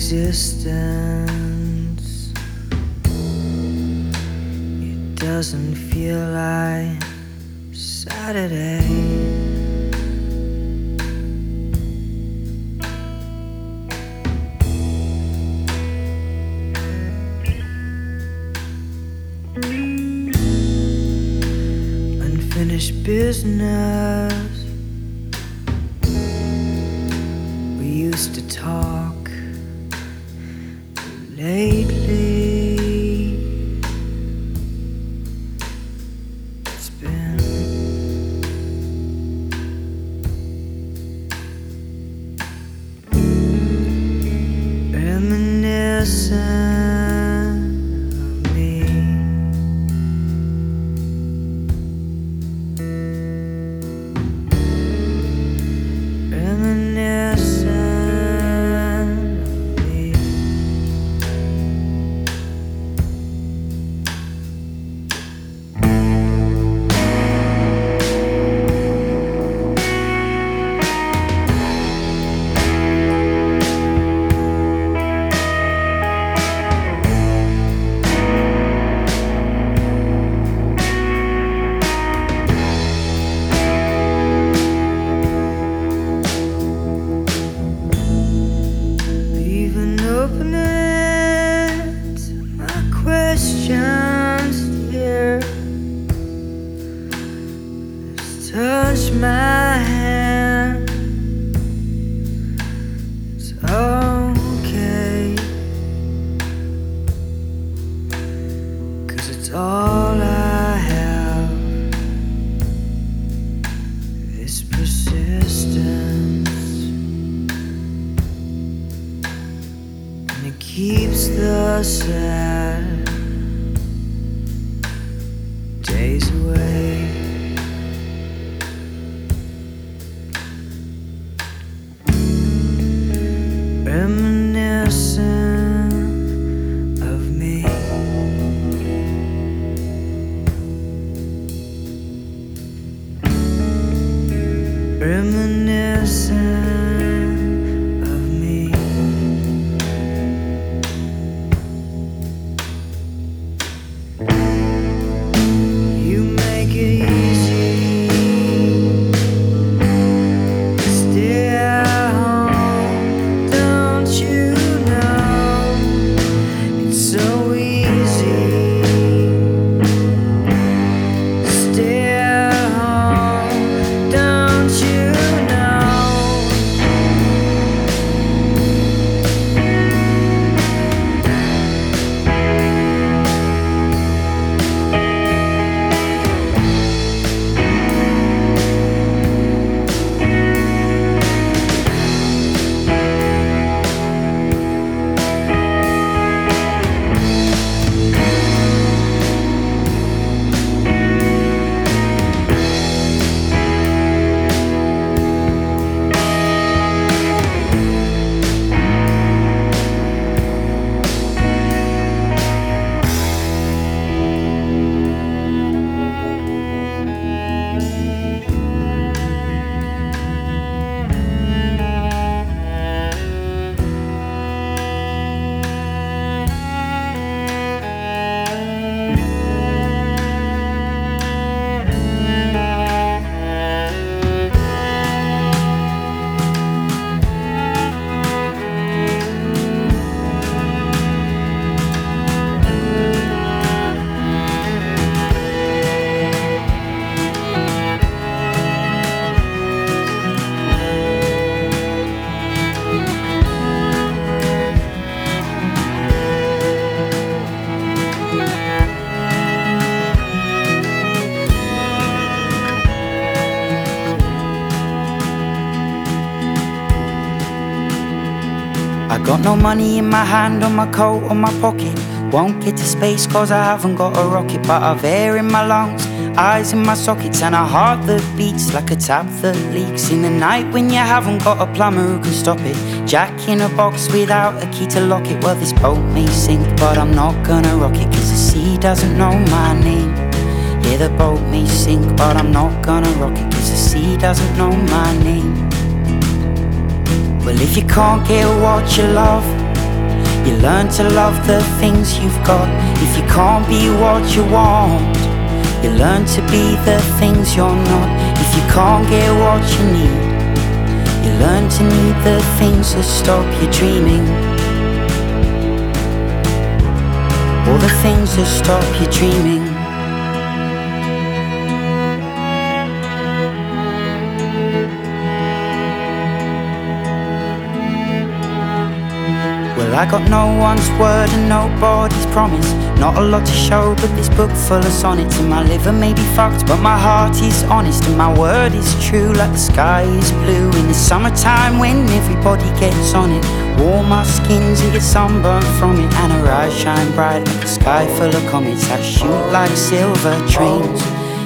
existence. It doesn't feel like Saturday. Unfinished business. No money in my hand, on my coat, or my pocket. Won't get to space cause I haven't got a rocket, but I've air in my lungs, eyes in my sockets, and a heart that beats like a tap that leaks. In the night when you haven't got a plumber who can stop it. Jack in a box without a key to lock it. Well, this boat may sink, but I'm not gonna rock it cause the sea doesn't know my name. Yeah, the boat may sink, but I'm not gonna rock it cause the sea doesn't know my name. If you can't get what you love, You learn to love the things you've got if you can't be what you want. You learn to be the things you're not if you can't get what you need. You learn to need the things that stop you dreaming. All the things that stop you dreaming. I got no one's word and nobody's promise. Not a lot to show, but this book full of sonnets. And my liver may be fucked, but my heart is honest. And my word is true, like the sky is blue in the summertime when everybody gets on it. Warm our skins and get sunburned from it. And our eyes shine bright like a sky full of comets that shoot like silver trains.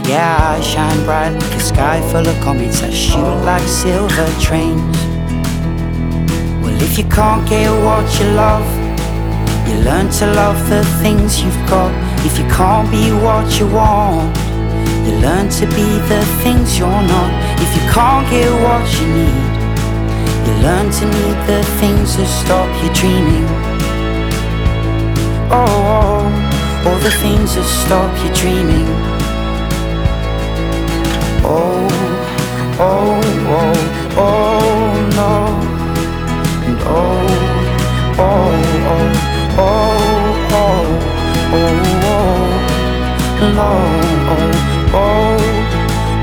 Yeah, I shine bright like a sky full of comets that shoot like silver trains. If you can't get what you love, you learn to love the things you've got. If you can't be what you want, you learn to be the things you're not. If you can't get what you need, you learn to need the things that stop you dreaming. Oh, oh, all the things that stop you dreaming. Oh, oh, oh, oh, no. And oh, oh, oh, oh, oh, oh, oh, no, oh, oh,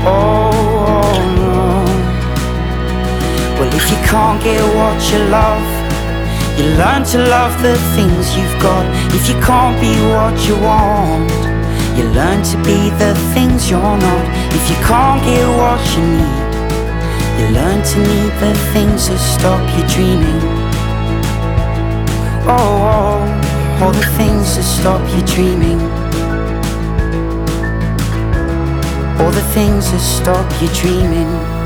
oh, no. Well, if you can't get what you love, you learn to love the things you've got. If you can't be what you want, you learn to be the things you're not. If you can't get what you need, learn to need the things that stop you dreaming. Oh, oh, all the things that stop you dreaming. All the things that stop you dreaming.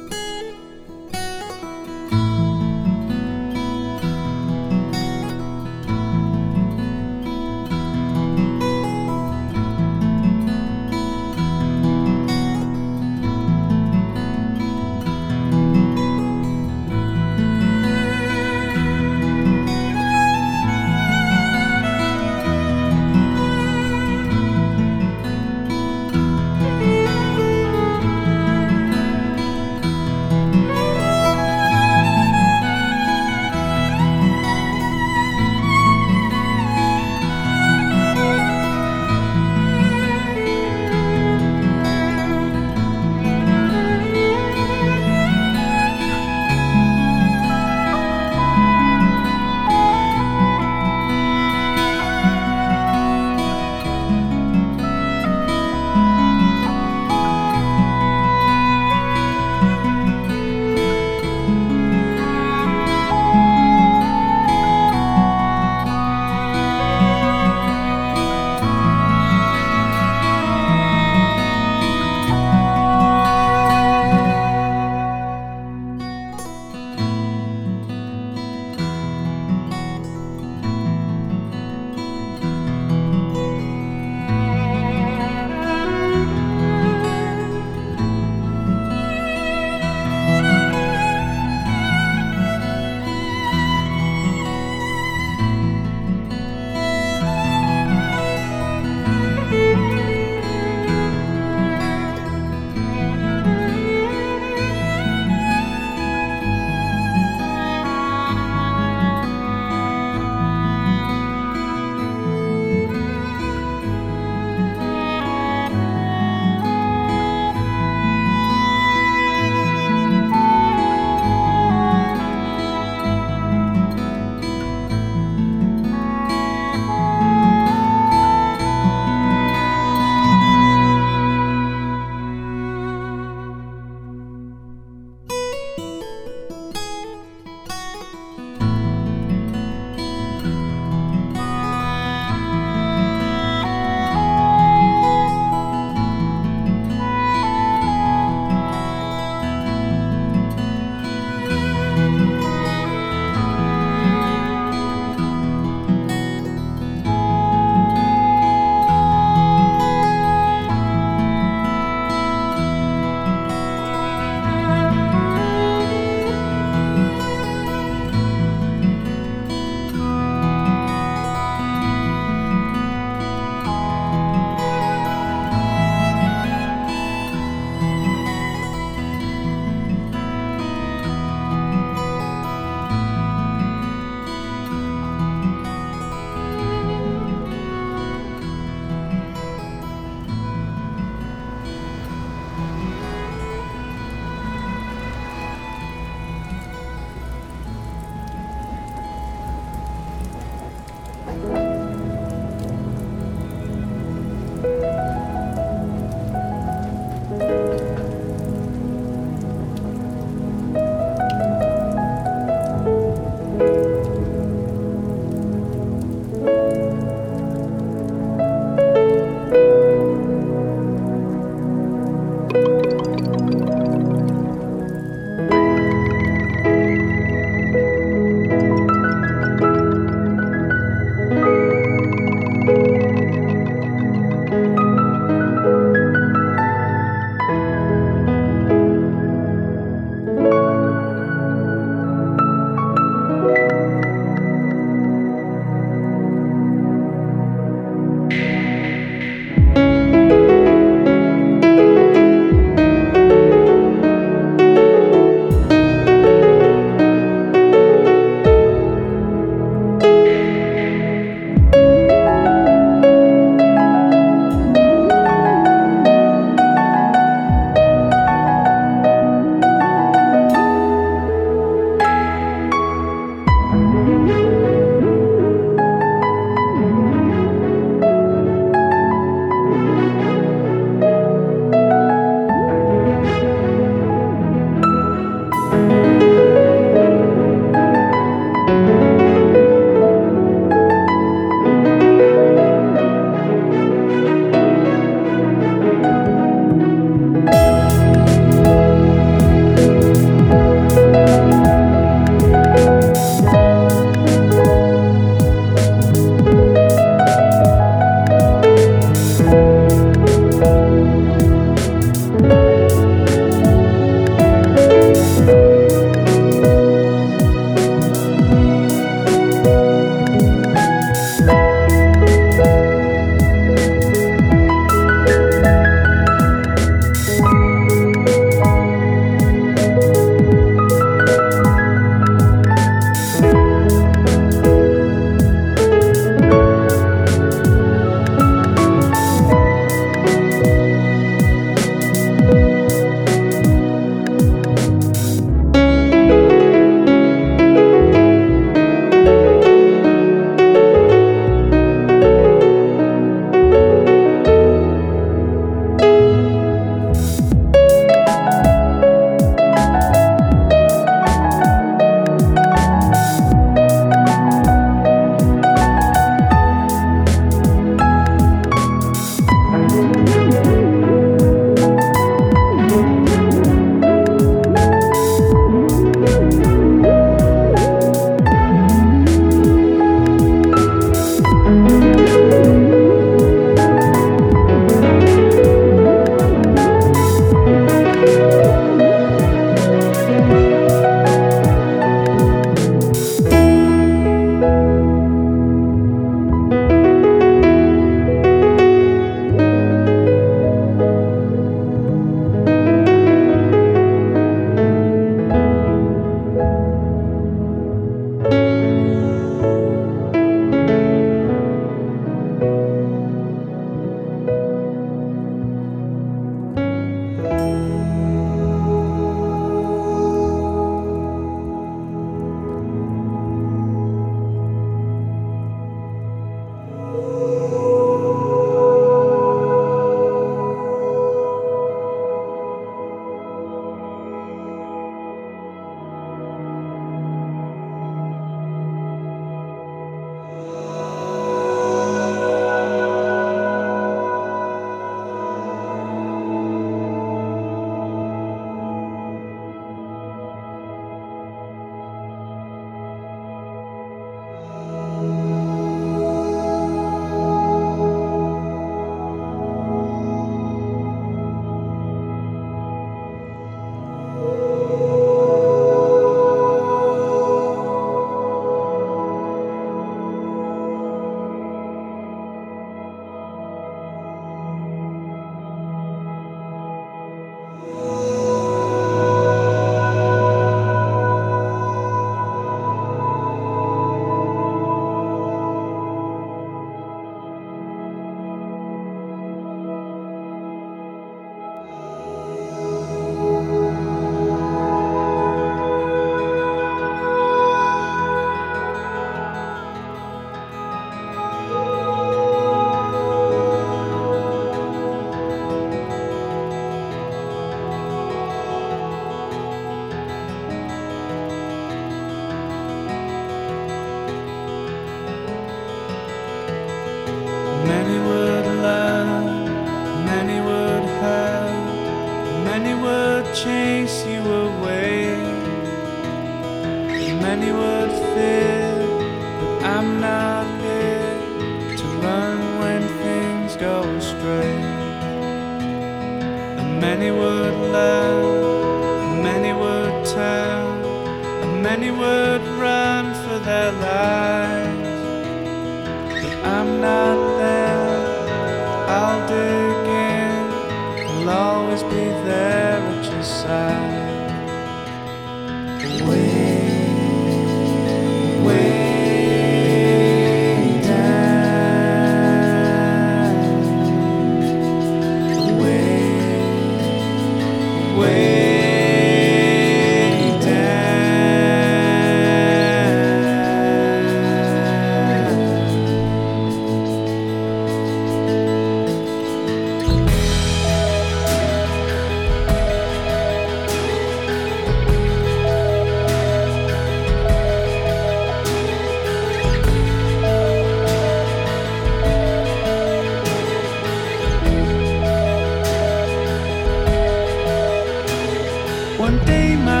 one day my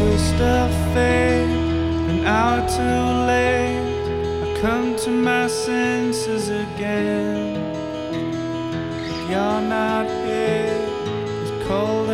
twist of fate. an hour too late. I come to my senses again. You're not here, it's cold